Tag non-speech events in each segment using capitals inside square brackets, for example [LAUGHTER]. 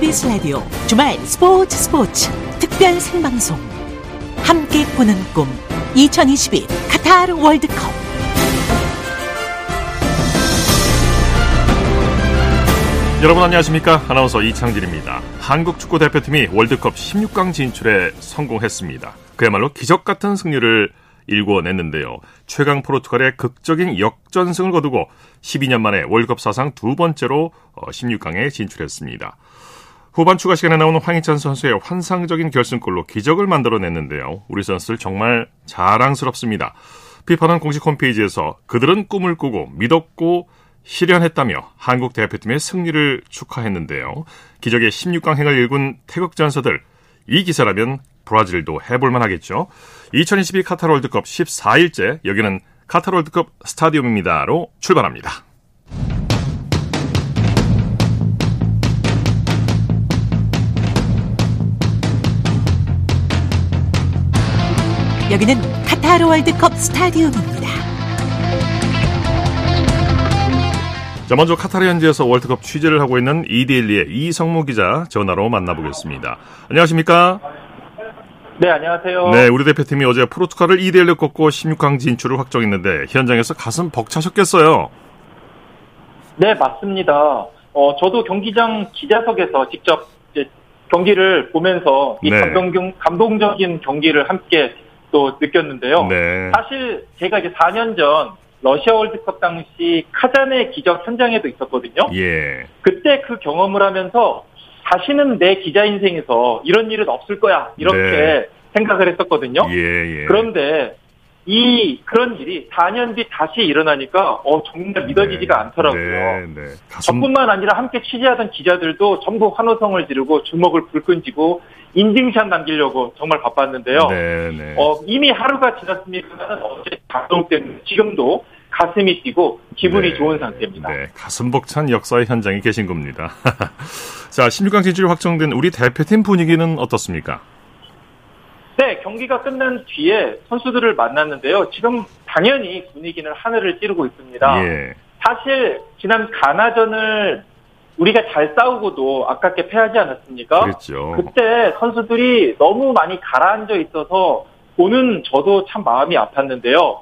KBS 라디오 주말 스포츠 스포츠 특별 생방송. 함께 꾸는 꿈. 2022 카타르 월드컵. 여러분 안녕하십니까? 아나운서 이창진입니다. 한국 축구 대표팀이 월드컵 16강 진출에 성공했습니다. 그야말로 기적 같은 승리를 일궈냈는데요. 최강 포르투갈의 극적인 역전승을 거두고 12년 만에 월드컵 사상 두 번째로 16강에 어, 진출했습니다 후반 추가 시간에 나오는 황희찬 선수의 환상적인 결승골로 기적을 만들어냈는데요 우리 선수들 정말 자랑스럽습니다 피파는 공식 홈페이지에서 그들은 꿈을 꾸고 믿었고 실현했다며 한국 대표팀의 승리를 축하했는데요. 기적의 16강행을 일군 태극 전사들 이 기사라면 브라질도 해볼만 하겠죠. 2022 카타르 월드컵 14일째 여기는 카타르 월드컵 스타디움입니다로 출발합니다. 여기는 카타르 월드컵 스타디움입니다. 자, 먼저 카타르 현지에서 월드컵 취재를 하고 있는 이데일리의 이성무 기자 전화로 만나보겠습니다. 안녕하십니까? 네, 안녕하세요. 네, 우리 대표팀이 어제 포르투갈을 2대1로 꺾고 16강 진출을 확정했는데 현장에서 가슴 벅차셨겠어요? 네, 맞습니다. 어, 저도 경기장 기자석에서 직접 경기를 보면서 이 네. 감동, 감동적인 경기를 함께 또 느꼈는데요. 네. 사실 제가 이제 4년 전 러시아 월드컵 당시 카잔의 기적 현장에도 있었거든요. 예. 그때 그 경험을 하면서 다시는 내 기자 인생에서 이런 일은 없을 거야 이렇게 네. 생각을 했었거든요. 예, 예. 그런데 이 그런 일이 4년 뒤 다시 일어나니까 어 정말 믿어지지가 네, 않더라고요. 네, 네. 가슴... 저뿐만 아니라 함께 취재하던 기자들도 전부 환호성을 지르고 주먹을 불끈 쥐고 인증샷 남기려고 정말 바빴는데요. 네, 네. 어, 이미 하루가 지났습니다만 어제 방송 때문에 지금도 가슴이 뛰고 기분이 네, 좋은 상태입니다. 네, 가슴 벅찬 역사의 현장에 계신 겁니다. [LAUGHS] 자, 16강 진출이 확정된 우리 대표팀 분위기는 어떻습니까? 네, 경기가 끝난 뒤에 선수들을 만났는데요. 지금 당연히 분위기는 하늘을 찌르고 있습니다. 예. 사실 지난 가나전을 우리가 잘 싸우고도 아깝게 패하지 않았습니까? 그렇죠. 그때 선수들이 너무 많이 가라앉아 있어서 보는 저도 참 마음이 아팠는데요.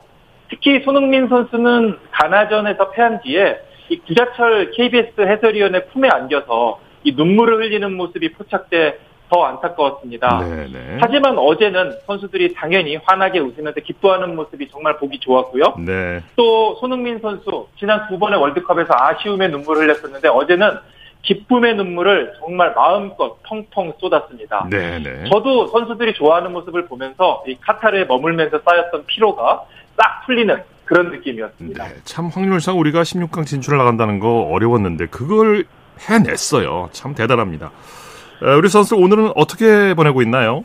특히 손흥민 선수는 가나전에서 패한 뒤에 이 구자철 KBS 해설위원의 품에 안겨서 이 눈물을 흘리는 모습이 포착돼 더 안타까웠습니다. 네네. 네. 하지만 어제는 선수들이 당연히 환하게 웃으면서 기뻐하는 모습이 정말 보기 좋았고요. 네. 또 손흥민 선수 지난 두 번의 월드컵에서 아쉬움의 눈물을 흘렸었는데 어제는 기쁨의 눈물을 정말 마음껏 펑펑 쏟았습니다. 네네. 네. 저도 선수들이 좋아하는 모습을 보면서 이 카타르에 머물면서 쌓였던 피로가 싹 풀리는 그런 느낌이었습니다. 네, 참 확률상 우리가 16강 진출을 나간다는 거 어려웠는데 그걸 해냈어요. 참 대단합니다. 우리 선수 오늘은 어떻게 보내고 있나요?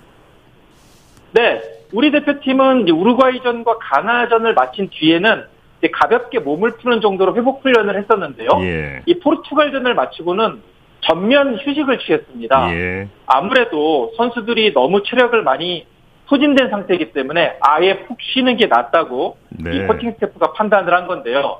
네, 우리 대표팀은 우루과이전과 가나전을 마친 뒤에는 가볍게 몸을 푸는 정도로 회복 훈련을 했었는데요. 예. 이 포르투갈전을 마치고는 전면 휴식을 취했습니다. 예. 아무래도 선수들이 너무 체력을 많이 소진된 상태이기 때문에 아예 푹 쉬는 게 낫다고 네. 이 코칭 스태프가 판단을 한 건데요.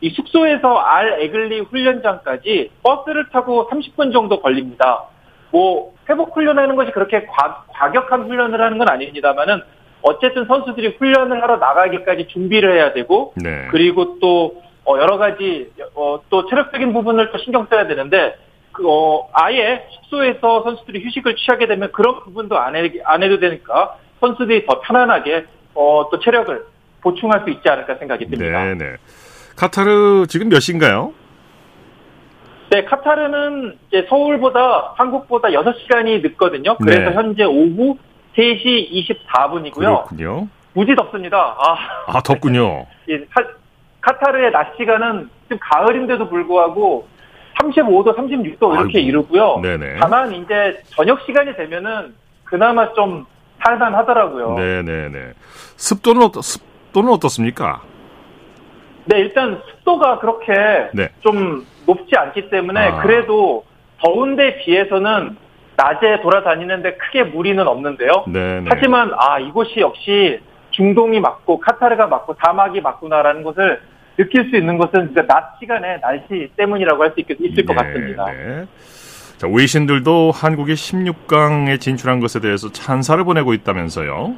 이 숙소에서 알 에글라 훈련장까지 버스를 타고 30분 정도 걸립니다. 뭐 회복 훈련하는 것이 그렇게 과, 과격한 훈련을 하는 건 아닙니다만은 어쨌든 선수들이 훈련을 하러 나가기까지 준비를 해야 되고 네. 그리고 또 어, 여러 가지 어, 또 체력적인 부분을 또 신경 써야 되는데 그, 어, 아예 숙소에서 선수들이 휴식을 취하게 되면 그런 부분도 안, 해, 안 해도 되니까 선수들이 더 편안하게 어, 또 체력을 보충할 수 있지 않을까 생각이 듭니다. 네, 네. 카타르 지금 몇 시인가요? 네, 카타르는 이제 서울보다 한국보다 6시간이 늦거든요. 그래서 네. 현재 오후 3시 24분이고요. 그렇군요. 무지 덥습니다. 아, 아 덥군요. [LAUGHS] 예, 카타르의 낮 시간은 지금 가을인데도 불구하고 35도, 36도 이렇게 아이고. 이르고요. 네네. 다만 이제 저녁 시간이 되면은 그나마 좀 살만하더라고요. 네네네. 습도는 어떻 습도는 어떻습니까? 네, 일단 습도가 그렇게 네. 좀 높지 않기 때문에 아. 그래도 더운데 비해서는 낮에 돌아다니는데 크게 무리는 없는데요. 네네. 하지만 아 이곳이 역시 중동이 맞고 카타르가 맞고 사막이 맞구나라는 것을 느낄 수 있는 것은 낮 시간에 날씨 때문이라고 할 수 있을 것 네, 같습니다. 네. 자, 외신들도 한국이 16강에 진출한 것에 대해서 찬사를 보내고 있다면서요?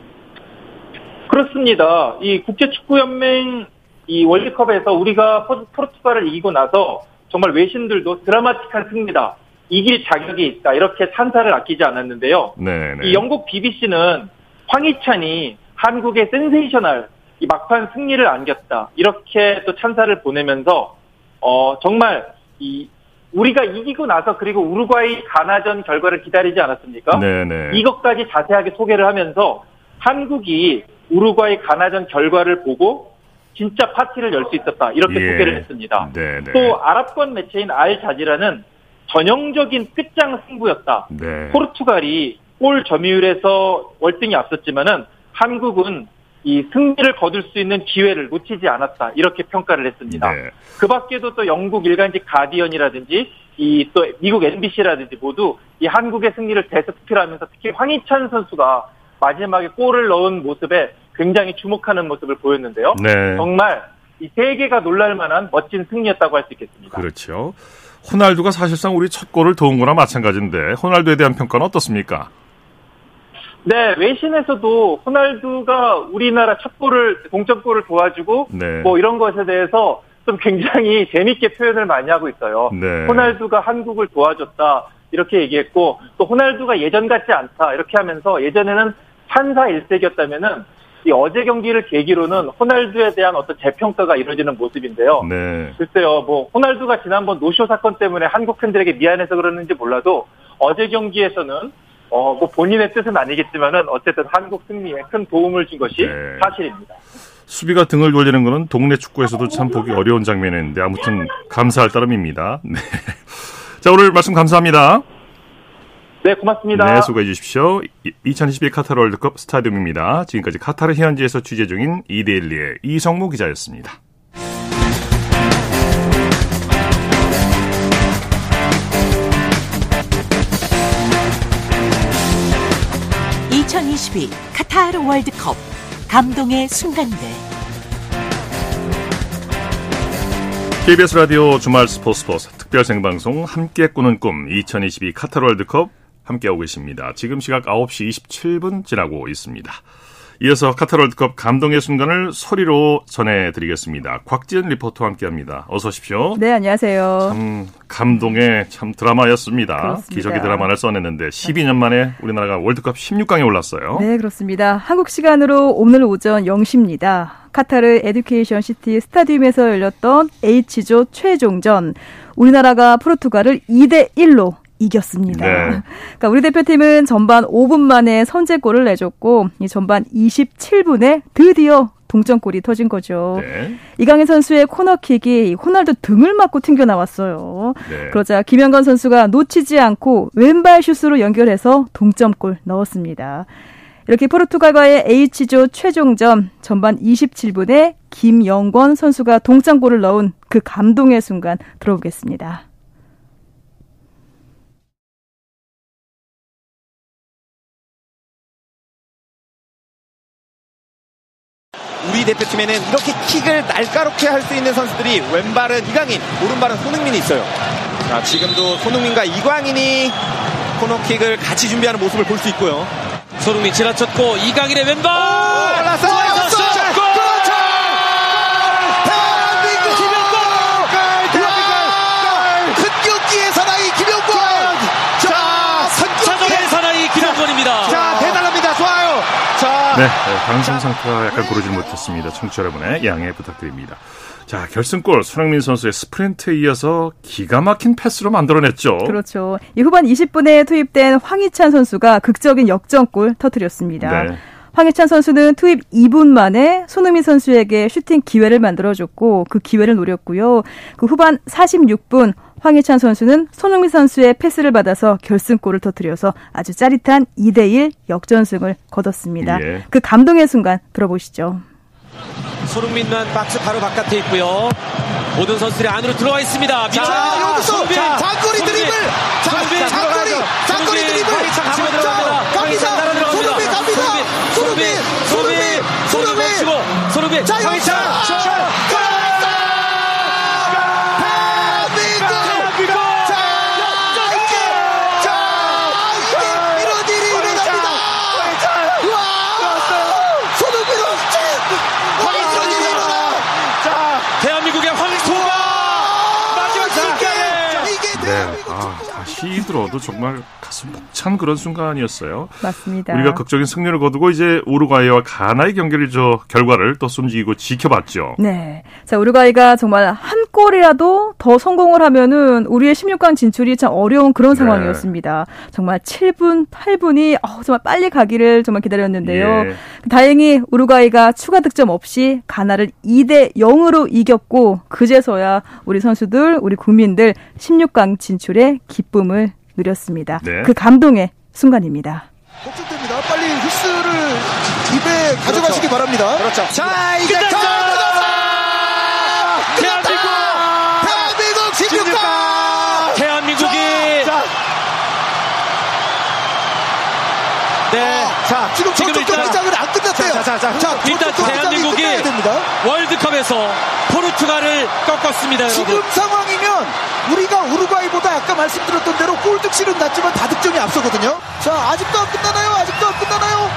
그렇습니다. 이 국제축구연맹 이 월드컵에서 우리가 포르투갈을 이기고 나서 정말 외신들도 드라마틱한 승리다. 이길 자격이 있다. 이렇게 찬사를 아끼지 않았는데요. 네네. 이 영국 BBC는 황희찬이 한국의 센세이셔널 이 막판 승리를 안겼다. 이렇게 또 찬사를 보내면서 어 정말 이 우리가 이기고 나서 그리고 우루과이 가나전 결과를 기다리지 않았습니까? 네네. 이것까지 자세하게 소개를 하면서 한국이 우루과이 가나전 결과를 보고 진짜 파티를 열 수 있었다 이렇게 예. 소개를 했습니다. 네네. 또 아랍권 매체인 알 자지라는 전형적인 끝장 승부였다. 네. 포르투갈이 골 점유율에서 월등히 앞섰지만은 한국은 이 승리를 거둘 수 있는 기회를 놓치지 않았다 이렇게 평가를 했습니다. 네. 그 밖에도 또 영국 일간지 가디언이라든지 이 또 미국 MBC라든지 모두 이 한국의 승리를 대스피하면서 특히 황희찬 선수가 마지막에 골을 넣은 모습에 굉장히 주목하는 모습을 보였는데요. 네. 정말 이 세계가 놀랄 만한 멋진 승리였다고 할 수 있겠습니다. 그렇죠. 호날두가 사실상 우리 첫 골을 도운 거나 마찬가지인데 호날두에 대한 평가는 어떻습니까? 네, 외신에서도 호날두가 우리나라 첫 골을 동점골을 도와주고 네. 뭐 이런 것에 대해서 좀 굉장히 [LAUGHS] 재밌게 표현을 많이 하고 있어요. 네. 호날두가 한국을 도와줬다 이렇게 얘기했고 또 호날두가 예전 같지 않다 이렇게 하면서 예전에는 판사 일색이었다면은 이 어제 경기를 계기로는 호날두에 대한 어떤 재평가가 이루어지는 모습인데요. 네. 글쎄요, 뭐 호날두가 지난번 노쇼 사건 때문에 한국 팬들에게 미안해서 그러는지 몰라도 어제 경기에서는 어, 뭐 본인의 뜻은 아니겠지만은 어쨌든 한국 승리에 큰 도움을 준 것이 네. 사실입니다. 수비가 등을 돌리는 것은 동네 축구에서도 참 보기 어려운 장면인데 아무튼 감사할 따름입니다. 네. [LAUGHS] 자, 오늘 말씀 감사합니다. 네, 고맙습니다. 네, 수고해 주십시오. 2021 카타르 월드컵 스타디움입니다. 지금까지 카타르 현지에서 취재 중인 이데일리의 이성무 기자였습니다. (2022) 카타르 월드컵 감동의 순간들 KBS 라디오 주말 스포츠 스포츠 특별 생방송 함께 꾸는 꿈 2022 카타르 월드컵 함께하고 계십니다. 지금 시각 9시 27분 지나고 있습니다. 이어서 카타르 월드컵 감동의 순간을 소리로 전해드리겠습니다. 곽지연 리포터와 함께합니다. 어서 오십시오. 네, 안녕하세요. 참 감동의 참 드라마였습니다. 그렇습니다. 기적의 드라마를 써냈는데 12년 만에 우리나라가 월드컵 16강에 올랐어요. 네, 그렇습니다. 한국 시간으로 오늘 오전 0시입니다. 카타르 에듀케이션 시티 스타디움에서 열렸던 H조 최종전. 우리나라가 포르투갈을 2대 1로 이겼습니다. 네. 그러니까 우리 대표팀은 전반 5분 만에 선제골을 내줬고 이 전반 27분에 드디어 동점골이 터진 거죠. 네. 이강인 선수의 코너킥이 호날두 등을 맞고 튕겨 나왔어요. 네. 그러자 김영권 선수가 놓치지 않고 왼발 슛으로 연결해서 동점골 넣었습니다. 이렇게 포르투갈과의 H조 최종전 전반 27분에 김영권 선수가 동점골을 넣은 그 감동의 순간 들어보겠습니다. 우리 대표팀에는 이렇게 킥을 날카롭게 할 수 있는 선수들이 왼발은 이강인, 오른발은 손흥민이 있어요. 자, 지금도 손흥민과 이광인이 코너킥을 같이 준비하는 모습을 볼 수 있고요. 손흥민 지나쳤고 이강인의 왼발! 오, 올랐어! 네, 네, 방송 상태가 약간 고르지 못했습니다. 청취자 여러분의 양해 부탁드립니다. 자, 결승골 손흥민 선수의 스프린트에 이어서 기가 막힌 패스로 만들어냈죠. 그렇죠. 이 후반 20분에 투입된 황희찬 선수가 극적인 역전골 터뜨렸습니다. 네. 황희찬 선수는 투입 2분 만에 손흥민 선수에게 슈팅 기회를 만들어줬고 그 기회를 노렸고요. 그 후반 46분 황희찬 선수는 손흥민 선수의 패스를 받아서 결승골을 터뜨려서 아주 짜릿한 2대1 역전승을 거뒀습니다. 예. 그 감동의 순간 들어보시죠. 손흥민만 박스 바로 바깥에 있고요. 모든 선수들이 안으로 들어와 있습니다. 자, 자 여기서 자, 장거리 드리블. 자, 장거리, 장거리 드리블. 황희찬 치고 들어갑니다. 황희찬 날아 들어갑니다. 손흥민 갑니다. 손흥민, 손흥민, 손흥민, 손흥민, 손흥 들어도 정말 가슴 벅찬 그런 순간이었어요. 맞습니다. 우리가 극적인 승리를 거두고 이제 우루과이와 가나의 경기를 저 결과를 또 숨지고 지켜봤죠. 네. 자, 우루과이가 정말 한 골이라도 더 성공을 하면은 우리의 16강 진출이 참 어려운 그런 네. 상황이었습니다. 네. 정말 7분, 8분이 어, 정말 빨리 가기를 정말 기다렸는데요. 예. 다행히 우루과이가 추가 득점 없이 가나를 2대 0으로 이겼고 그제서야 우리 선수들, 우리 국민들 16강 진출의 기쁨을 누렸습니다. 네. 그 감동의 순간입니다. 걱정됩니다. 빨리 휘스를 입에 가져가시기 그렇죠. 바랍니다. 그렇죠. 자, 이제 끝났다! 대한민국! 대한민국 16강! 대한민국이 자, 자. 네. 자, 지금 저쪽 경기장은 안 끝났대요. 자, 자, 자, 자. 일단 대한민국이 월드컵에서 포르투갈을 꺾었습니다, 지금 여러분. 상황이면 우리가 우루과이보다 아까 말씀드렸던 대로 골 득실은 낮지만 다득점이 앞서거든요. 자, 아직도 안 끝나나요? 아직도 안 끝나나요?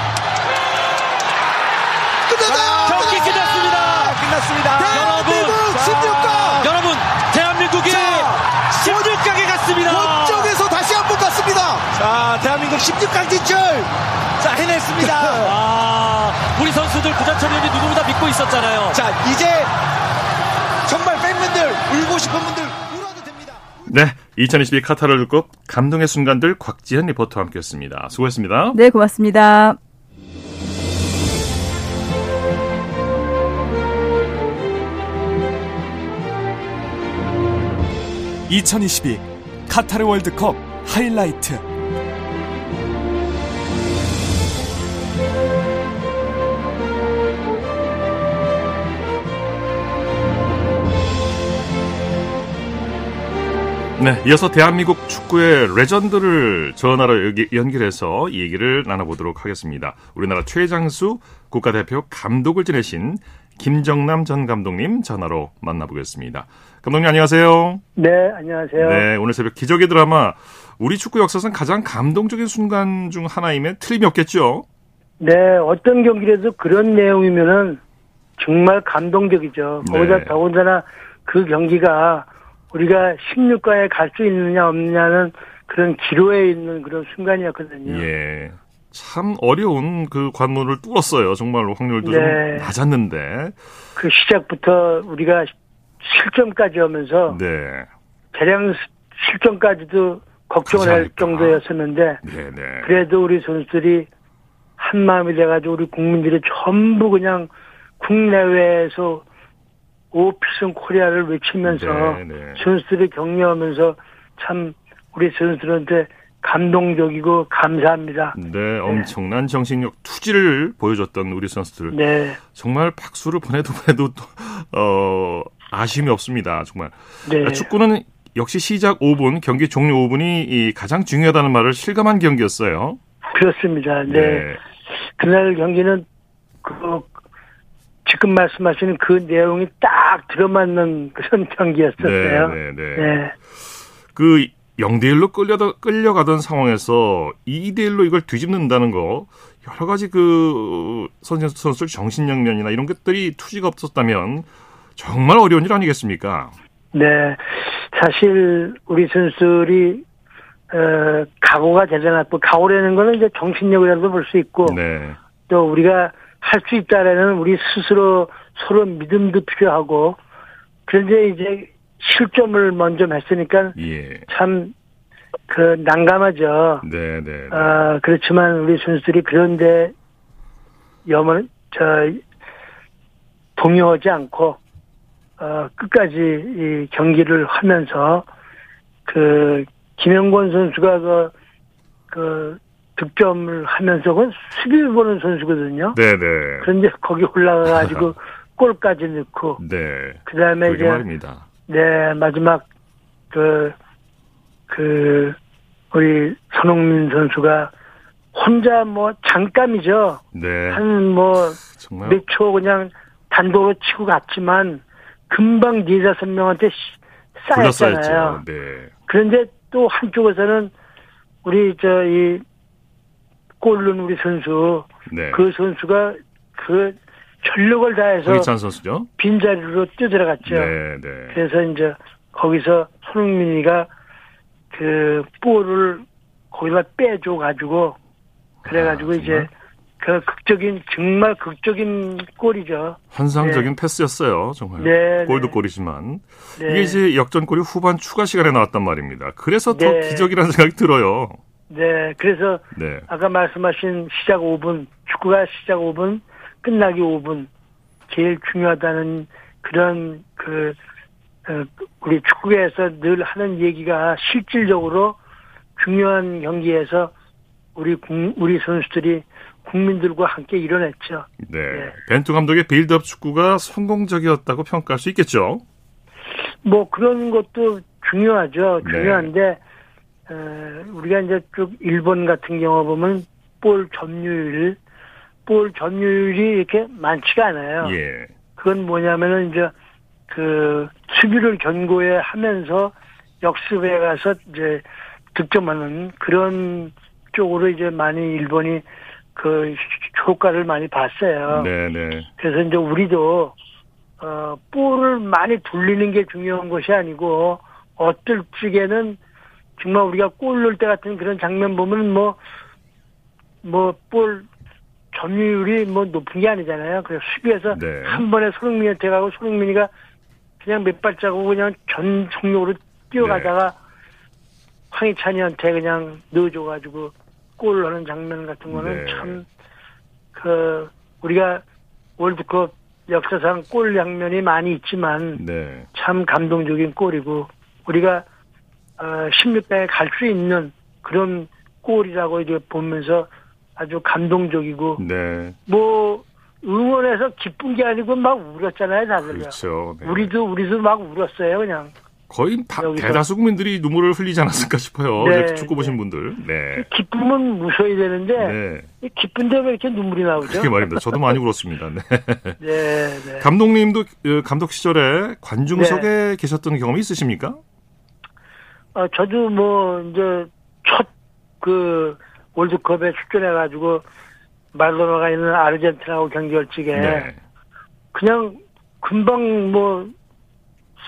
끝나나요? 경기 끝났습니다. 끝났습니다. 대한민국 16강! 여러분, 대한민국이 16강에 갔습니다. 원정에서 다시 한 번 갔습니다. 자, 대한민국 16강 진출! 자, 해냈습니다. 아, 우리 선수들 구자철 형이 누구보다 믿고 있었잖아요. 자, 이제 정말 팬분들, 울고 싶은 분들 울어도 됩니다. 네, 2022 카타르 월드컵 감동의 순간들 곽지현 리포터와 함께했습니다. 수고했습니다. 네, 고맙습니다. (2022) 카타르 월드컵 하이라이트 네, 이어서 대한민국 축구의 레전드를 전화로 여기 연결해서 이 얘기를 나눠보도록 하겠습니다. 우리나라 최장수 국가대표 감독을 지내신 김정남 전 감독님 전화로 만나보겠습니다. 감독님 안녕하세요. 네, 안녕하세요. 네, 오늘 새벽 기적의 드라마 우리 축구 역사상 가장 감동적인 순간 중 하나임에 틀림이 없겠죠? 네, 어떤 경기라도 그런 내용이면은 정말 감동적이죠. 거기다 네. 더군다나 그 경기가 우리가 16강에 갈 수 있느냐 없느냐는 그런 기로에 있는 그런 순간이었거든요. 예. 참 어려운 그 관문을 뚫었어요. 정말로 확률도 네. 좀 낮았는데. 그 시작부터 우리가 실점까지 하면서 네. 대량 실점까지도 걱정을 할 정도였었는데 네네. 네. 그래도 우리 선수들이 한 마음이 돼가지고 우리 국민들이 전부 그냥 국내외에서 오피슨 코리아를 외치면서 네, 네. 선수들이 격려하면서 참 우리 선수들한테 감동적이고 감사합니다. 네, 네, 엄청난 정신력 투지를 보여줬던 우리 선수들. 네. 정말 박수를 보내도 보내도 어, 아쉬움이 없습니다. 정말. 네. 축구는 역시 시작 5분, 경기 종료 5분이 이 가장 중요하다는 말을 실감한 경기였어요. 그렇습니다. 네. 네. 그날 경기는 그 지금 말씀하시는 그 내용이 딱 들어맞는 그런 경기였었어요. 네, 네, 네. 네. 그 0대1로 끌려, 끌려가던 상황에서 2대1로 이걸 뒤집는다는 거, 여러 가지 그 선수, 선수 정신력면이나 이런 것들이 투지가 없었다면 정말 어려운 일 아니겠습니까? 네. 사실 우리 선수들이 어, 각오가 대단하고 각오라는 거는 이제 정신력이라도 볼 수 있고 네. 또 우리가 할 수 있다라는 우리 스스로 서로 믿음도 필요하고 그런데 이제 실점을 먼저 했으니까 예. 참그 난감하죠. 네, 네, 네. 아 그렇지만 우리 선수들이 그런데 염원 저 동요하지 않고 어 끝까지 이 경기를 하면서 그 김영권 선수가 그, 그 득점을 하면서 그 수비를 보는 선수거든요. 네네. 그런데 거기 올라가가지고 [LAUGHS] 골까지 넣고. 네. 그 다음에 이제. 말입니다. 네, 마지막 그, 그, 우리 손흥민 선수가 혼자 뭐 잠깐이죠. 네. 한 뭐 몇 초 그냥 단도로 치고 갔지만 금방 네 다섯 명한테 쌓였잖아요. 네. 그런데 또 한쪽에서는 우리 저 이 골른 우리 선수 네. 그 선수가 그 전력을 다해서 황희찬 선수죠. 빈자리로 뛰어들어갔죠. 네, 네. 그래서 이제 거기서 손흥민이가 그 볼을 거기다 빼줘 가지고 그래가지고 아, 이제 그 극적인 정말 극적인 골이죠. 환상적인 네. 패스였어요, 정말. 네, 골도 네. 골이지만 네. 이게 이제 역전골이 후반 추가 시간에 나왔단 말입니다. 그래서 더 네. 기적이라는 [LAUGHS] 생각이 들어요. 네, 그래서 네. 아까 말씀하신 시작 5분, 축구가 시작 5분, 끝나기 5분 제일 중요하다는 그런 그 어, 우리 축구에서 늘 하는 얘기가 실질적으로 중요한 경기에서 우리 우리 선수들이 국민들과 함께 이뤄냈죠. 네. 네. 벤투 감독의 빌드업 축구가 성공적이었다고 평가할 수 있겠죠. 뭐 그런 것도 중요하죠. 네. 중요한데 네. 어, 우리가 이제 쭉 일본 같은 경우 보면 볼 점유율, 볼 점유율이 이렇게 많지가 않아요. 예. 그건 뭐냐면은 이제 그 수비를 견고해 하면서 역습에 가서 이제 득점하는 그런 쪽으로 이제 많이 일본이 그 효과를 많이 봤어요. 네네. 네. 그래서 이제 우리도 어 볼을 많이 돌리는 게 중요한 것이 아니고 어떨 적에는 정말 우리가 골 넣을 때 같은 그런 장면 보면 뭐 뭐 볼 점유율이 뭐 높은 게 아니잖아요. 그래서 수비에서 네. 한 번에 손흥민한테 가고 손흥민이가 그냥 몇 발자국 그냥 전 속력으로 뛰어가다가 네. 황희찬이한테 그냥 넣어줘가지고 골 넣는 장면 같은 거는 네. 참 그 우리가 월드컵 역사상 골 장면이 많이 있지만 네. 참 감동적인 골이고 우리가 어, 16강에 갈 수 있는 그런 골이라고 이제 보면서 아주 감동적이고 네. 뭐 응원해서 기쁜 게 아니고 막 울었잖아요 다들. 그렇죠. 네. 우리도 우리도 막 울었어요 그냥. 거의 다, 대다수 국민들이 눈물을 흘리지 않았을까 싶어요. 네, 축구 보신 네. 분들. 네. 기쁨은 무서워야 되는데 네. 기쁜데 왜 이렇게 눈물이 나오죠? 그게 말입니다. 저도 많이 울었습니다. 네. 네, 네. 감독님도 어, 감독 시절에 관중석에 네. 계셨던 경험이 있으십니까? 아, 저도 뭐 이제 첫 그 월드컵에 출전해가지고 말로나가 있는 아르헨티나하고 경기 열찍에 네. 그냥 금방 뭐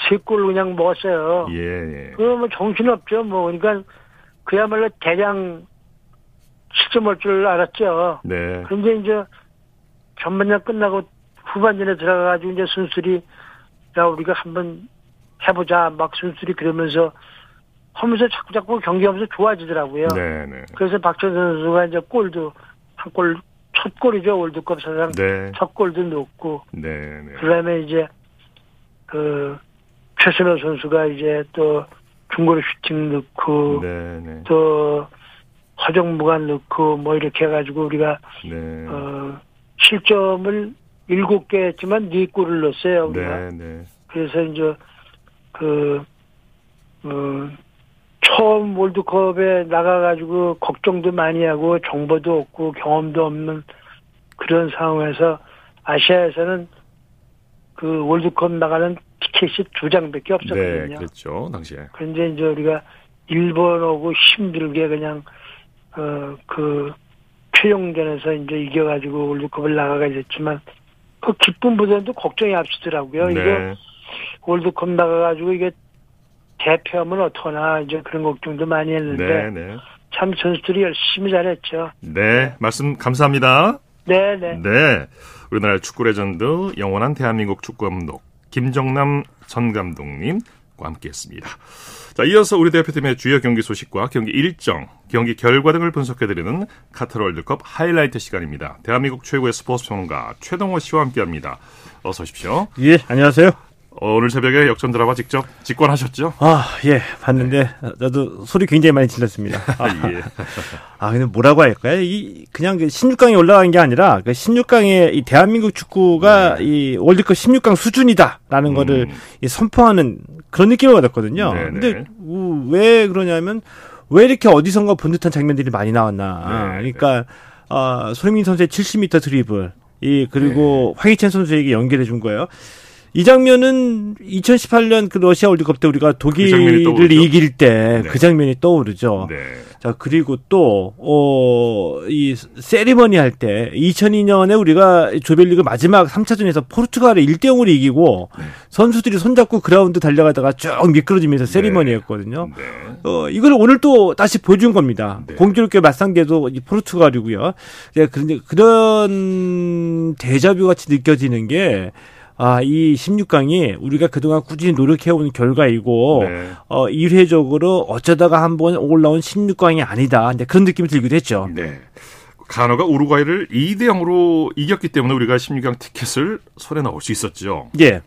세 골 그냥 먹었어요. 예, 예. 그러면 정신 없죠. 뭐, 그러니까 그야말로 대량 실점할 줄 알았죠. 네. 그런데 이제 전반전 끝나고 후반전에 들어가가지고 이제 순수리, 야, 우리가 한번 해보자. 막 순수리 그러면서 하면서 자꾸 자꾸 경기하면서 좋아지더라고요. 네, 네. 그래서 박찬 선수가 이제 골도 한 골, 첫 골이죠. 월드컵 사상 네. 첫 골도 넣고. 네, 네. 그다음에 이제 그 최선호 선수가 이제 또 중거리 슈팅 넣고 네네. 네. 또 허정무가 넣고 뭐 이렇게 해가지고 우리가 네. 어 실점을 일곱 개 했지만 네 골을 넣었어요 우리가 네네. 네. 그래서 이제 그 어, 처음 월드컵에 나가가지고 걱정도 많이 하고 정보도 없고 경험도 없는 그런 상황에서 아시아에서는 그 월드컵 나가는 티켓이 두 장밖에 없었거든요. 네, 그렇죠. 당시에. 그런데 이제 우리가 일본하고 힘들게 그냥 어그 최종전에서 이제 이겨가지고 월드컵을 나가게 됐지만 그 기쁨보다도 걱정이 앞서더라고요. 네. 이게 월드컵 나가가지고 이게 대표하면 어떡하나 이제 그런 걱정도 많이 했는데 네, 네. 참 선수들이 열심히 잘했죠. 네, 말씀 감사합니다. 네, 네. 네. 우리나라 축구 레전드 영원한 대한민국 축구 감독 김정남 전 감독님 과 함께했습니다. 자, 이어서 우리 대표팀의 주요 경기 소식과 경기 일정, 경기 결과 등을 분석해드리는 카타르 월드컵 하이라이트 시간입니다. 대한민국 최고의 스포츠 평론가 최동호 씨와 함께합니다. 어서 오십시오. 예, 안녕하세요. 어, 오늘 새벽에 역전 드라마 직접 직관하셨죠? 아, 예, 봤는데 네. 나도 소리 굉장히 많이 질렀습니다. [LAUGHS] 아, 예. 아, 근데 뭐라고 할까요? 이 그냥 그 16강에 올라간 게 아니라 그 16강에 이 대한민국 축구가 네. 이 월드컵 16강 수준이다라는 음. 거를 이 선포하는 그런 느낌을 받았거든요. 네, 근데 네. 왜 그러냐면 왜 이렇게 어디선가 본 듯한 장면들이 많이 나왔나. 네, 그러니까 어, 손흥민 선수의 70m 드리블 이 그리고 황희찬 선수에게 연결해 준 거예요. 이 장면은 2018년 그 러시아 월드컵 때 우리가 독일을 그 이길 때그 네. 장면이 떠오르죠. 네. 자, 그리고 또, 어, 이 세리머니 할 때 2002년에 우리가 조별리그 마지막 3차전에서 포르투갈을 1대 0으로 이기고 네. 선수들이 손잡고 그라운드 달려가다가 쭉 미끄러지면서 네. 세리머니였거든요. 네. 어, 이걸 오늘 또 다시 보여준 겁니다. 네. 공교롭게 맞상대도 포르투갈이고요. 그런데 그런 대자뷰 같이 느껴지는 게 아, 이 16강이 우리가 그동안 꾸준히 노력해온 결과이고, 네. 어, 일회적으로 어쩌다가 한번 올라온 16강이 아니다. 근데 그런 느낌이 들기도 했죠. 네. 가나가 우루과이를 2대 0으로 이겼기 때문에 우리가 16강 티켓을 손에 넣을 수 있었죠. 예.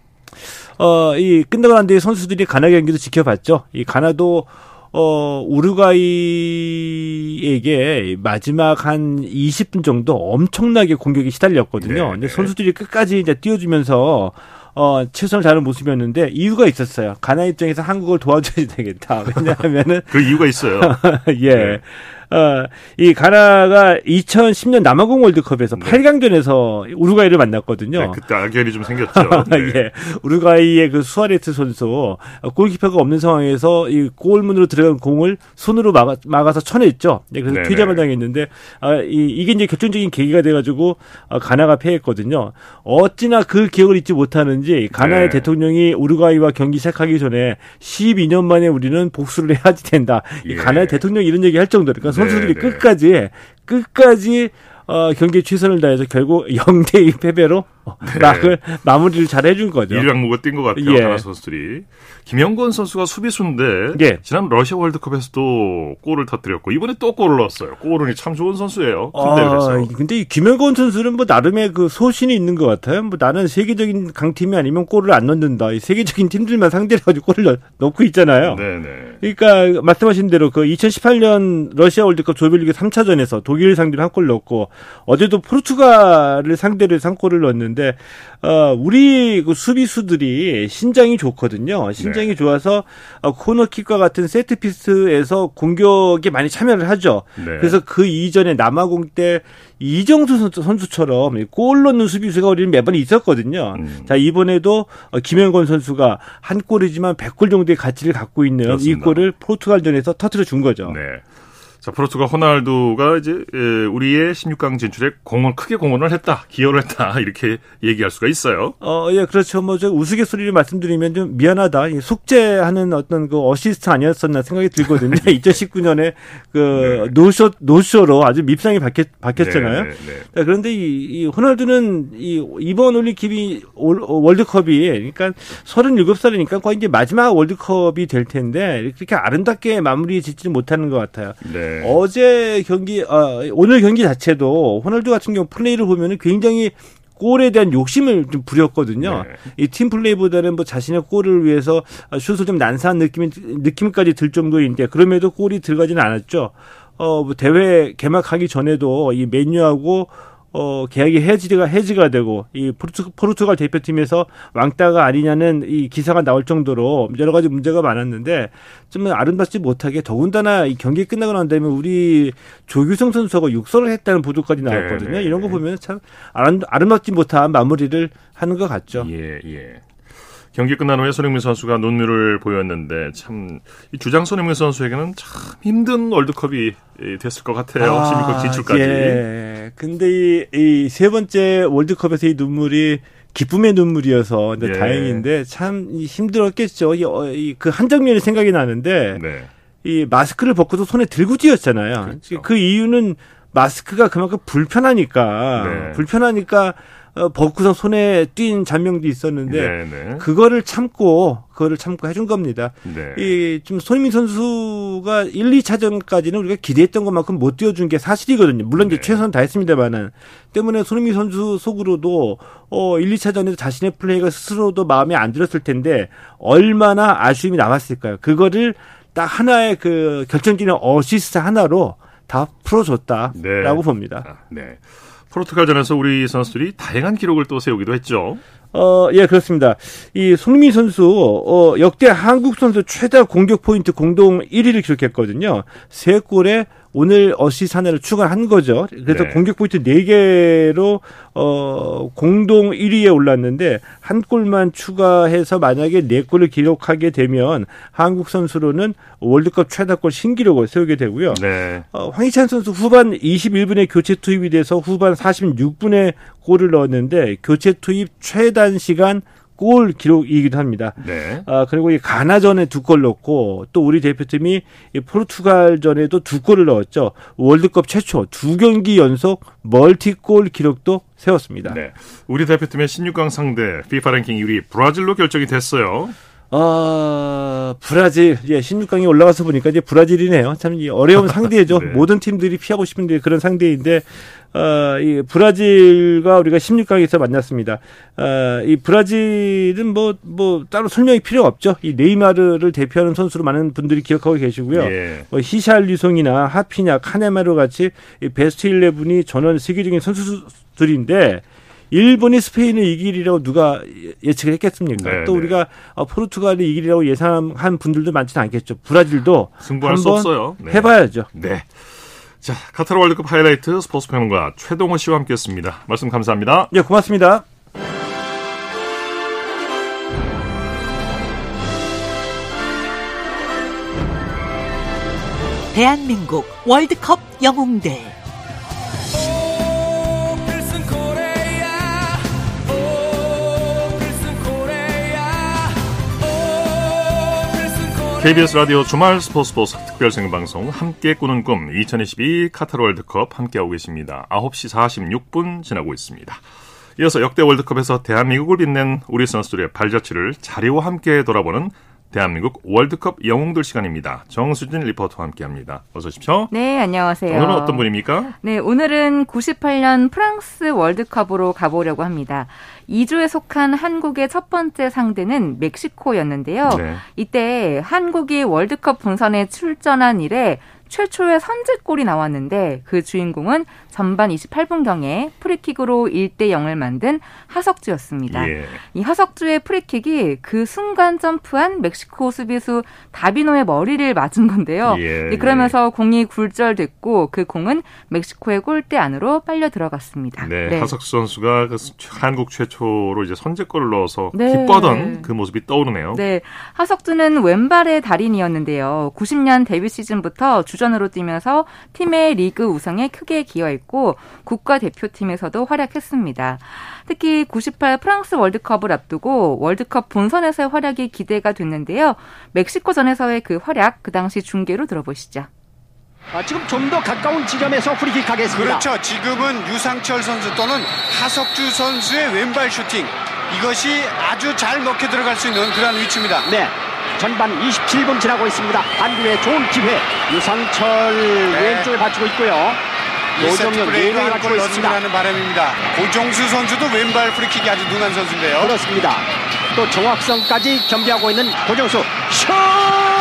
어, 이 끝나고 난 뒤에 선수들이 가나 경기도 지켜봤죠. 이 가나도 어, 우루과이에게 마지막 한 20분 정도 엄청나게 공격이 시달렸거든요. 네, 근데 네. 선수들이 끝까지 이제 뛰어주면서 어, 최선을 다하는 모습이었는데 이유가 있었어요. 가나 입장에서 한국을 도와줘야 되겠다. 왜냐하면은 [LAUGHS] 그 이유가 있어요. [LAUGHS] 예. 네. 어, 이 가나가 2010년 남아공 월드컵에서 네. 8강전에서 우루과이를 만났거든요. 네, 그때 악연이 좀 생겼죠. [LAUGHS] 네. 예. 우루과이의 그 수아레스 선수 골키퍼가 없는 상황에서 이 골문으로 들어간 공을 손으로 막아, 막아서 쳐냈죠. 네, 그래서 퇴장을 당했는데 아, 이, 이게 이제 결정적인 계기가 돼가지고 어, 가나가 패했거든요. 어찌나 그 기억을 잊지 못하는지 가나의 네. 대통령이 우루과이와 경기 시작하기 전에 12년 만에 우리는 복수를 해야지 된다. 예. 이 가나의 대통령이 이런 얘기 할 정도로 그러니까 선수들이 네, 네. 끝까지 끝까지 어, 경기에 최선을 다해서 결국 0대2 패배로 네. 막을 마무리를 잘 해준 거죠. 일량무가 뛴것 같아요. 예. 하나 선수들이. 김영권 선수가 수비수인데 예. 지난 러시아 월드컵에서도 골을 터뜨렸고 이번에 또 골을 넣었어요. 골은 참 좋은 선수예요. 아, 근데 이 김영권 선수는 뭐 나름의 그 소신이 있는 것 같아요. 뭐 나는 세계적인 강팀이 아니면 골을 안 넣는다. 이 세계적인 팀들만 상대로 가지고 골을 넣 고 있잖아요. 네네. 그러니까 말씀하신 대로 그 2018년 러시아 월드컵 조별리그 3차전에서 독일 상대로 한 골 넣었고 어제도 포르투갈을 상대로 3골을 넣었는데 있는데 어, 우리 그 수비수들이 신장이 좋거든요. 신장이 네. 좋아서 어, 코너킥과 같은 세트 피스에서 공격에 많이 참여를 하죠. 네. 그래서 그 이전에 남아공 때 이정수 선수처럼 골 넣는 수비수가 우리는 매번 있었거든요. 음. 자 이번에도 어, 김영건 선수가 한 골이지만 100골 정도의 가치를 갖고 있는 그렇습니다. 이 골을 포르투갈전에서 터트려 준 거죠. 네. 자, 포르투갈 호날두가 이제 우리의 16강 진출에 공헌 크게 공헌을 했다, 기여를 했다 [LAUGHS] 이렇게 얘기할 수가 있어요. 어, 예, 그렇죠. 뭐 저 우스갯소리를 말씀드리면 좀 미안하다. 속죄하는 어떤 그 어시스트 아니었었나 생각이 들거든요. [LAUGHS] 2019년에 그 네. 노쇼 노쇼로 아주 밉상이 박혔, 박혔잖아요. 네, 네, 네. 자, 그런데 이, 이 호날두는 이 이번 올림픽이 월드컵이 그러니까 37살이니까 거의 이제 마지막 월드컵이 될 텐데 그렇게 아름답게 마무리 짓지 못하는 것 같아요. 네. 네. 어제 경기, 아, 오늘 경기 자체도 호날두 같은 경우 플레이를 보면 은 굉장히 골에 대한 욕심을 좀 부렸거든요. 네. 이 팀 플레이보다는 뭐 자신의 골을 위해서 슛을 좀 난사한 느낌 느낌까지 들 정도인데 그럼에도 골이 들어가지는 않았죠. 어, 뭐 대회 개막하기 전에도 이 맨유하고 어, 계약이 해지가, 해지가 되고, 이 포르투, 포르투갈 대표팀에서 왕따가 아니냐는 이 기사가 나올 정도로 여러 가지 문제가 많았는데, 좀 아름답지 못하게 더군다나 이 경기 끝나고 난 다음에 우리 조규성 선수가 육설을 했다는 보도까지 나왔거든요. 네, 네, 이런 거 네. 보면 참 아름, 아름답지 못한 마무리를 하는 것 같죠. 예, 예. 경기 끝난 후에 손흥민 선수가 눈물을 보였는데 참 이 주장 손흥민 선수에게는 참 힘든 월드컵이 됐을 것 같아요. 아, 16강 진출까지. 예. 근데 이세 번째 월드컵에서의 눈물이 기쁨의 눈물이어서 예. 다행인데 참 힘들었겠죠. 이그한 장면이 생각이 나는데 네. 이 마스크를 벗고도 손에 들고 뛰었잖아요. 그렇죠. 그 이유는 마스크가 그만큼 불편하니까 네. 불편하니까 어, 벗고서 손에 띈 잔명도 있었는데 네네. 네. 그거를 참고 그거를 참고 해준 겁니다. 네. 이좀 손흥민 선수가 1, 2차전까지는 우리가 기대했던 것만큼 못 뛰어준 게 사실이거든요. 물론 네. 이제 최선 다했습니다만은 때문에 손흥민 선수 속으로도 어 1, 2차전에서 자신의 플레이가 스스로도 마음에 안 들었을 텐데 얼마나 아쉬움이 남았을까요? 그거를 딱 하나의 그 결정적인 어시스트 하나로 다 풀어줬다라고 네. 봅니다. 아, 네. 포르투갈전에서 우리 선수들이 다양한 기록을 또 세우기도 했죠. 어, 예, 그렇습니다. 이 손흥민 선수, 어, 역대 한국 선수 최다 공격 포인트 공동 1위를 기록했거든요. 3골에 오늘 어시스 하나를 추가한 거죠. 그래서 네. 공격 포인트 4개로 어 공동 1위에 올랐는데 한 골만 추가해서 만약에 4골을 기록하게 되면 한국 선수로는 월드컵 최다골 신기록을 세우게 되고요. 네. 어, 황희찬 선수 후반 21분에 교체 투입이 돼서 후반 46분에 골을 넣었는데 교체 투입 최단 시간 골 기록이기도 합니다. 네. 아, 그리고 이 가나전에 두 골 넣고 또 우리 대표팀이 이 포르투갈전에도 두 골을 넣었죠. 월드컵 최초 두 경기 연속 멀티골 기록도 세웠습니다. 네. 우리 대표팀의 16강 상대 FIFA 랭킹 1위 브라질로 결정이 됐어요. 어, 브라질, 예, 16강에 올라가서 보니까 이제 브라질이네요. 참 어려운 [LAUGHS] 상대죠. 네. 모든 팀들이 피하고 싶은 데 그런 상대인데, 어, 이 브라질과 우리가 16강에서 만났습니다. 어, 이 브라질은 뭐, 뭐, 따로 설명이 필요 없죠. 이 네이마르를 대표하는 선수로 많은 분들이 기억하고 계시고요. 예. 뭐 히샬리송이나 하피냐, 카네마르 같이 이 베스트 11이 전원 세계적인 선수들인데, 일본이 스페인을 이길이라고 누가 예측을 했겠습니까? 네, 또 네. 우리가 어, 포르투갈이 이길이라고 예상한 분들도 많지는 않겠죠. 브라질도 승부할 수 없어요. 네. 해봐야죠. 네. 자, 카타르 월드컵 하이라이트 스포츠 평론가 최동호 씨와 함께했습니다. 말씀 감사합니다. 네, 고맙습니다. 대한민국 월드컵 영웅들 KBS 라디오 주말 스포츠 스포츠 특별 생방송 함께 꾸는 꿈 2022 카타르 월드컵 함께하고 계십니다. 9시 46분 지나고 있습니다. 이어서 역대 월드컵에서 대한민국을 빛낸 우리 선수들의 발자취를 자리와 함께 돌아보는 대한민국 월드컵 영웅들 시간입니다. 정수진 리포터와 함께합니다. 어서 오십시오. 네, 안녕하세요. 오늘은 어떤 분입니까? 네, 오늘은 98년 프랑스 월드컵으로 가보려고 합니다. 2조에 속한 한국의 첫 번째 상대는 멕시코였는데요. 네. 이때 한국이 월드컵 본선에 출전한 이래 최초의 선제골이 나왔는데 그 주인공은 전반 28분경에 프리킥으로 1대 0을 만든 하석주였습니다. 예. 이 하석주의 프리킥이 그 순간 점프한 멕시코 수비수 다비노의 머리를 맞은 건데요. 예. 그러면서 공이 굴절됐고 그 공은 멕시코의 골대 안으로 빨려 들어갔습니다. 네, 네. 하석주 선수가 그 한국 최초로 이제 선제골을 넣어서 네. 기뻐하던 그 모습이 떠오르네요. 네, 하석주는 왼발의 달인이었는데요. 90년 데뷔 시즌부터 주전으로 뛰면서 팀의 리그 우승에 크게 기여했고 국가대표팀에서도 활약했습니다. 특히 98 프랑스 월드컵을 앞두고 월드컵 본선에서의 활약이 기대가 됐는데요. 멕시코전에서의 그 활약 그 당시 중계로 들어보시죠. 아, 지금 좀 더 가까운 지점에서 프리킥 하겠습니다. 그렇죠. 지금은 유상철 선수 또는 하석주 선수의 왼발 슈팅 이것이 아주 잘 먹혀 들어갈 수 있는 그런 위치입니다. 네. 전반 27분 지나고 있습니다. 한국의 좋은 기회. 유상철 네. 왼쪽에 받치고 있고요. 노정혁 네명을 갖고 있습니다. 하는 바람입니다. 고종수 선수도 왼발 프리킥이 아주 능한 선수인데요. 그렇습니다. 또 정확성까지 겸비하고 있는 고종수 슛! 아!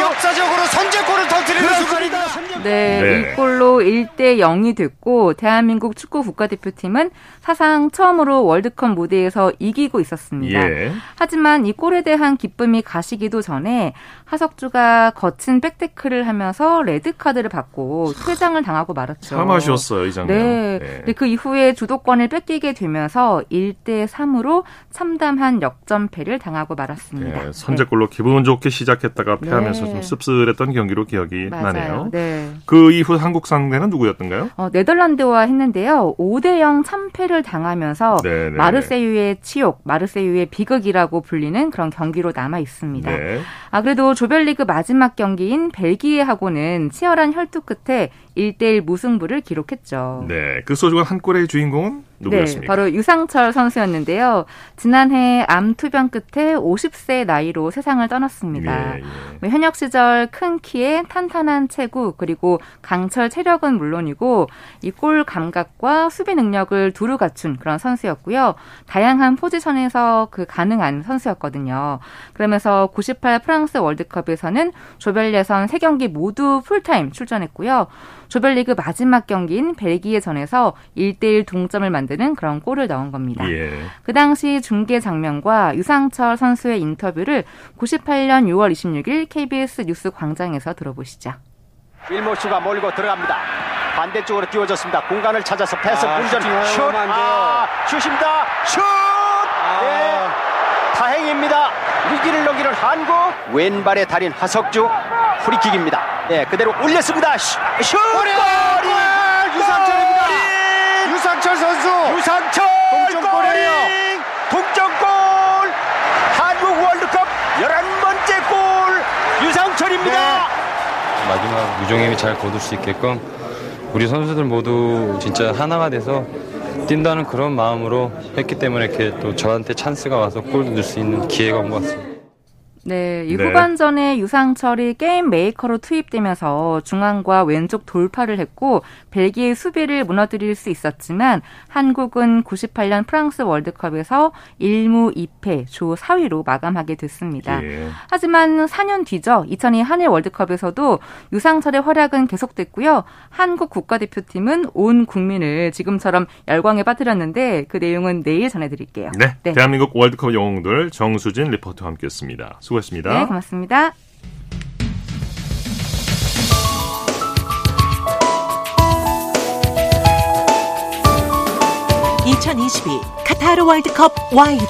역사적으로 선제골을 터뜨리는 순간입니다. 네, 네. 이 골로 1대 0이 됐고 대한민국 축구 국가대표팀은 사상 처음으로 월드컵 무대에서 이기고 있었습니다. 예. 하지만 이 골에 대한 기쁨이 가시기도 전에 하석주가 거친 백태클을 하면서 레드 카드를 받고 퇴장을 당하고 말았죠. 참 아쉬웠어요, 이 장면. 네. 네. 그 이후에 주도권을 뺏기게 되면서 1대 3으로 참담한 역전패를 당하고 말았습니다. 네, 선제골로 네. 기분 좋게 시작했다가 패하면서 좀 씁쓸했던 경기로 기억이 맞아요. 나네요. 네. 그 이후 한국 상대는 누구였던가요? 어, 네덜란드와 했는데요. 5대 0 참패를 당하면서 네네. 네. 마르세유의 치욕, 마르세유의 비극이라고 불리는 그런 경기로 남아 있습니다. 네. 아 그래도 조별리그 마지막 경기인 벨기에하고는 치열한 혈투 끝에 1대1 무승부를 기록했죠. 네, 그 소중한 한 골의 주인공은 누구였습니까? 네, 바로 유상철 선수였는데요. 지난해 암 투병 끝에 50세 나이로 세상을 떠났습니다. 예, 예. 뭐 현역 시절 큰 키에 탄탄한 체구 그리고 강철 체력은 물론이고 이 골 감각과 수비 능력을 두루 갖춘 그런 선수였고요. 다양한 포지션에서 그 가능한 선수였거든요. 그러면서 98 프랑스 월드컵에서는 조별 예선 3경기 모두 풀타임 출전했고요. 조별리그 마지막 경기인 벨기에전에서 1대1 동점을 만드는 그런 골을 넣은 겁니다. 예. 그 당시 중계 장면과 유상철 선수의 인터뷰를 98년 6월 26일 KBS 뉴스 광장에서 들어보시죠. 빌모츠가 몰고 들어갑니다. 반대쪽으로 띄워졌습니다. 공간을 찾아서 패스 아, 운전 슛! 아, 슛입니다. 슛! 아. 네. 다행입니다. 위기를 넘기는 한국 왼발의 달인 하석주 프리킥입니다. 네, 그대로 올렸습니다. 슛! 슛! 골인 유상철입니다. 유상철 선수. 유상철 동점골이에요. 동점골. 한국 월드컵 11번째 골 유상철입니다. 네. 마지막 유종의 미 잘 거둘 수 있게끔 우리 선수들 모두 진짜 하나가 돼서 뛴다는 그런 마음으로 했기 때문에 이렇게 또 저한테 찬스가 와서 골도 넣을 수 있는 기회가 온 것 같습니다. 네, 이 네. 후반전에 유상철이 게임 메이커로 투입되면서 중앙과 왼쪽 돌파를 했고 벨기에 수비를 무너뜨릴 수 있었지만 한국은 98년 프랑스 월드컵에서 1무 2패 조 4위로 마감하게 됐습니다. 예. 하지만 4년 뒤죠. 2002 한일 월드컵에서도 유상철의 활약은 계속됐고요. 한국 국가대표팀은 온 국민을 지금처럼 열광에 빠뜨렸는데 그 내용은 내일 전해드릴게요. 네, 네. 대한민국 월드컵 영웅들 정수진 리포터와 함께했습니다. 수고했습니다. 네, 고맙습니다. (2022) 카타르 월드컵 와이드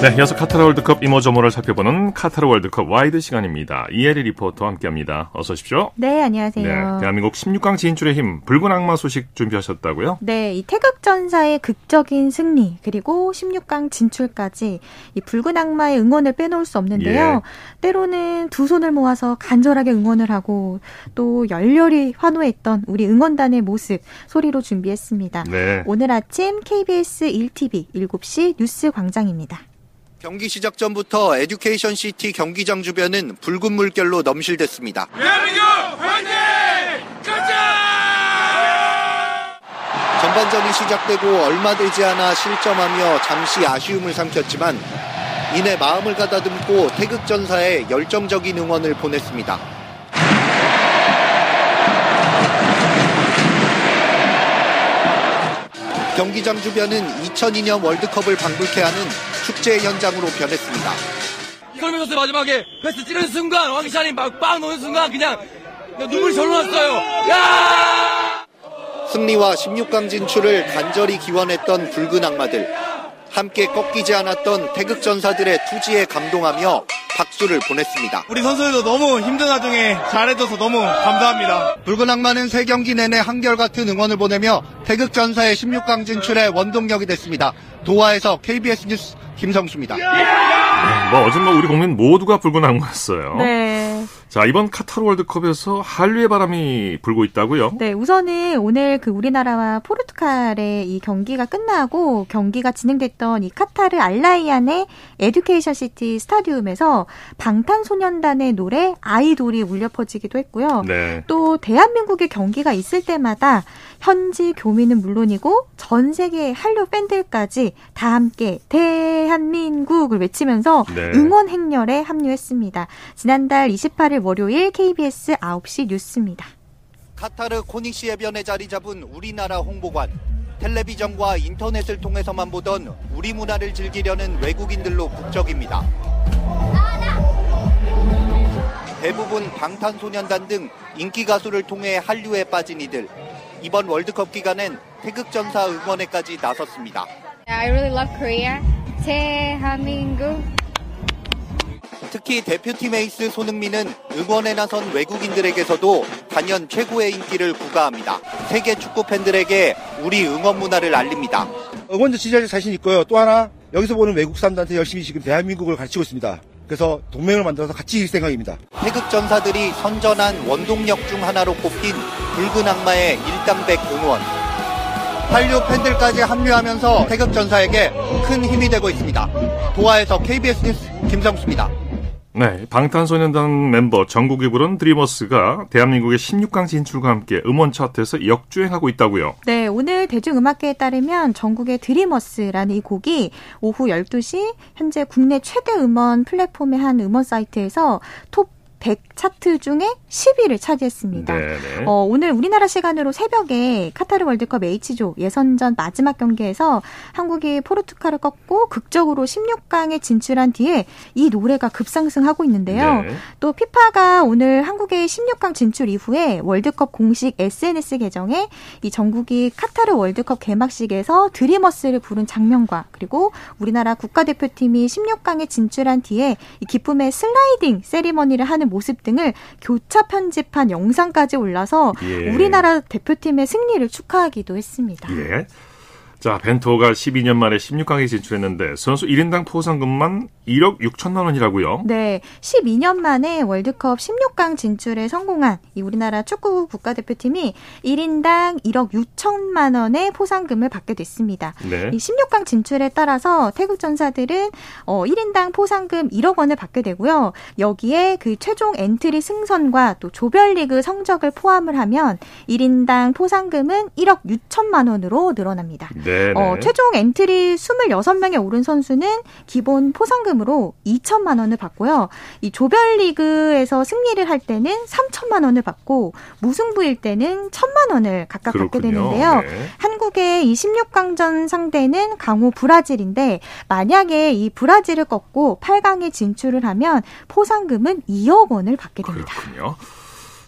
네, 이어서 카타르 월드컵 이모저모를 살펴보는 카타르 월드컵 와이드 시간입니다. 이혜리 리포터와 함께합니다. 어서 오십시오. 네, 안녕하세요. 네, 대한민국 16강 진출의 힘 붉은 악마 소식 준비하셨다고요? 네, 이 태극전사의 극적인 승리 그리고 16강 진출까지 이 붉은 악마의 응원을 빼놓을 수 없는데요. 예. 때로는 두 손을 모아서 간절하게 응원을 하고 또 열렬히 환호했던 우리 응원단의 모습 소리로 준비했습니다. 네. 오늘 아침 KBS 1TV 7시 뉴스 광장입니다. 경기 시작 전부터 에듀케이션 시티 경기장 주변은 붉은 물결로 넘실댔습니다. 대한민국 화이팅! 가자! 전반전이 시작되고 얼마 되지 않아 실점하며 잠시 아쉬움을 삼켰지만 이내 마음을 가다듬고 태극전사에 열정적인 응원을 보냈습니다. 경기장 주변은 2002년 월드컵을 방불케 하는 축제 현장으로 변했습니다. 손흥민 선수 마지막에 패스 찌르는 순간 왕샤이 막빵 놓는 순간 그냥, 눈물이 절로 났어요. 야! 승리와 16강 진출을 간절히 기원했던 붉은 악마들. 함께 꺾이지 않았던 태극 전사들의 투지에 감동하며 박수를 보냈습니다. 우리 선수들도 너무 힘든 와중에 잘해줘서 너무 감사합니다. 붉은 악마는 세 경기 내내 한결같은 응원을 보내며 태극 전사의 16강 진출에 원동력이 됐습니다. 도하에서 KBS 뉴스 김성수입니다. 네, 뭐 어제 뭐 우리 국민 모두가 붉은 악마였어요. 네. 자, 이번 카타르 월드컵에서 한류의 바람이 불고 있다고요? 네, 우선은 오늘 그 우리나라와 포르투갈의 이 경기가 끝나고 경기가 진행됐던 이 카타르 알라이안의 에듀케이션 시티 스타디움에서 방탄소년단의 노래 아이돌이 울려 퍼지기도 했고요. 네. 또 대한민국의 경기가 있을 때마다 현지 교민은 물론이고 전 세계 한류 팬들까지 다 함께 대한민국을 외치면서 네. 응원 행렬에 합류했습니다. 지난달 28일 월요일 KBS 9시 뉴스입니다. 카타르 코닉시 해변에 자리 잡은 우리나라 홍보관. 텔레비전과 인터넷을 통해서만 보던 우리 문화를 즐기려는 외국인들로 북적입니다. 대부분 방탄소년단 등 인기 가수를 통해 한류에 빠진 이들. 이번 월드컵 기간엔 태극전사 응원회까지 나섰습니다. I really love Korea. 대한민국 특히 대표팀 에이스 손흥민은 응원에 나선 외국인들에게서도 단연 최고의 인기를 구가합니다. 세계 축구 팬들에게 우리 응원 문화를 알립니다. 응원도 지지할 자신 있고요. 또 하나 여기서 보는 외국 사람들한테 열심히 지금 대한민국을 가르치고 있습니다. 그래서 동맹을 만들어서 같이 일 생각입니다. 태극 전사들이 선전한 원동력 중 하나로 꼽힌 붉은 악마의 일당백 응원. 한류 팬들까지 합류하면서 태극 전사에게 큰 힘이 되고 있습니다. 도하에서 KBS 뉴스 김성수입니다. 네, 방탄소년단 멤버 정국이 부른 드리머스가 대한민국의 16강 진출과 함께 음원 차트에서 역주행하고 있다고요. 네, 오늘 대중음악계에 따르면 전국의 드리머스라는 이 곡이 오후 12시 현재 국내 최대 음원 플랫폼의 한 음원 사이트에서 톱 100 차트 중에 10위를 차지했습니다. 네네. 어, 오늘 우리나라 시간으로 새벽에 카타르 월드컵 H조 예선전 마지막 경기에서 한국이 포르투갈을 꺾고 극적으로 16강에 진출한 뒤에 이 노래가 급상승하고 있는데요. 네. 또 피파가 오늘 한국의 16강 진출 이후에 월드컵 공식 SNS 계정에 이 전국이 카타르 월드컵 개막식에서 드리머스를 부른 장면과 그리고 우리나라 국가대표팀이 16강에 진출한 뒤에 이 기쁨의 슬라이딩 세리머니를 하는 모습 등을 교차 편집한 영상까지 올라서 예. 우리나라 대표팀의 승리를 축하하기도 했습니다. 예. 자, 벤토가 12년 만에 16강에 진출했는데 선수 1인당 포상금만 1억 6천만 원이라고요? 네. 12년 만에 월드컵 16강 진출에 성공한 이 우리나라 축구 국가대표팀이 1인당 1억 6천만 원의 포상금을 받게 됐습니다. 네. 이 16강 진출에 따라서 태극 전사들은 어 1인당 포상금 1억 원을 받게 되고요. 여기에 그 최종 엔트리 승선과 또 조별리그 성적을 포함을 하면 1인당 포상금은 1억 6천만 원으로 늘어납니다. 네. 어, 최종 엔트리 26명에 오른 선수는 기본 포상금으로 2천만 원을 받고요. 이 조별리그에서 승리를 할 때는 3천만 원을 받고 무승부일 때는 1천만 원을 각각 그렇군요. 받게 되는데요. 네. 한국의 이 16강전 상대는 강호 브라질인데 만약에 이 브라질을 꺾고 8강에 진출을 하면 포상금은 2억 원을 받게 됩니다. 그렇군요.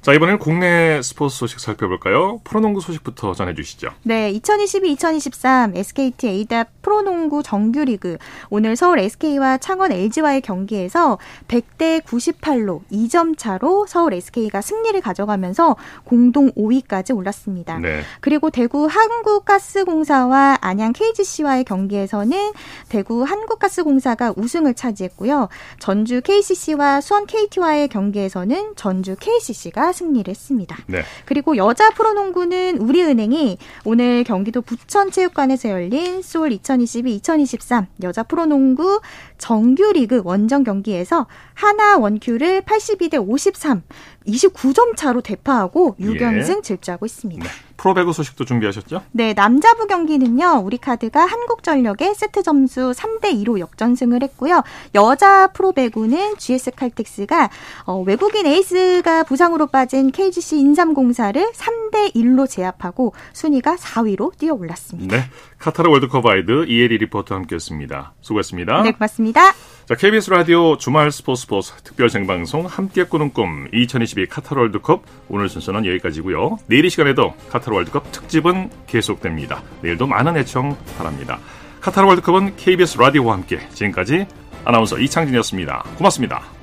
자, 이번에는 국내 스포츠 소식 살펴볼까요? 프로농구 소식부터 전해주시죠. 네, 2022-2023 SKT A답 프로농구 정규리그 오늘 서울 SK와 창원 LG와의 경기에서 100대 98로 2점 차로 서울 SK가 승리를 가져가면서 공동 5위까지 올랐습니다. 네. 그리고 대구 한국가스공사와 안양 KGC와의 경기에서는 대구 한국가스공사가 우승을 차지했고요. 전주 KCC와 수원 KT와의 경기에서는 전주 KCC가 승리를 했습니다. 네. 그리고 여자 프로농구는 우리은행이 오늘 경기도 부천체육관에서 열린 소울 2022-2023 여자 프로농구 정규리그 원정 경기에서 하나 원큐를 82대 53 29점 차로 대파하고 6연승 예. 질주하고 있습니다. 네. 프로배구 소식도 준비하셨죠? 네, 남자부 경기는요. 우리카드가 한국전력에 세트 점수 3대 2로 역전승을 했고요. 여자 프로배구는 GS 칼텍스가 어, 외국인 에이스가 부상으로 빠진 KGC 인삼공사를 3대 1로 제압하고 순위가 4위로 뛰어 올랐습니다. 네. 카타르 월드컵 와이드 이혜리 리포터 함께했습니다. 수고했습니다. 네, 고맙습니다. 자, KBS 라디오 주말 스포츠 스포츠 특별 생방송 함께 꾸는 꿈 2022 카타르 월드컵 오늘 순서는 여기까지고요. 내일 이 시간에도 카타르 월드컵 특집은 계속됩니다. 내일도 많은 애청 바랍니다. 카타르 월드컵은 KBS 라디오와 함께 지금까지 아나운서 이창진이었습니다. 고맙습니다.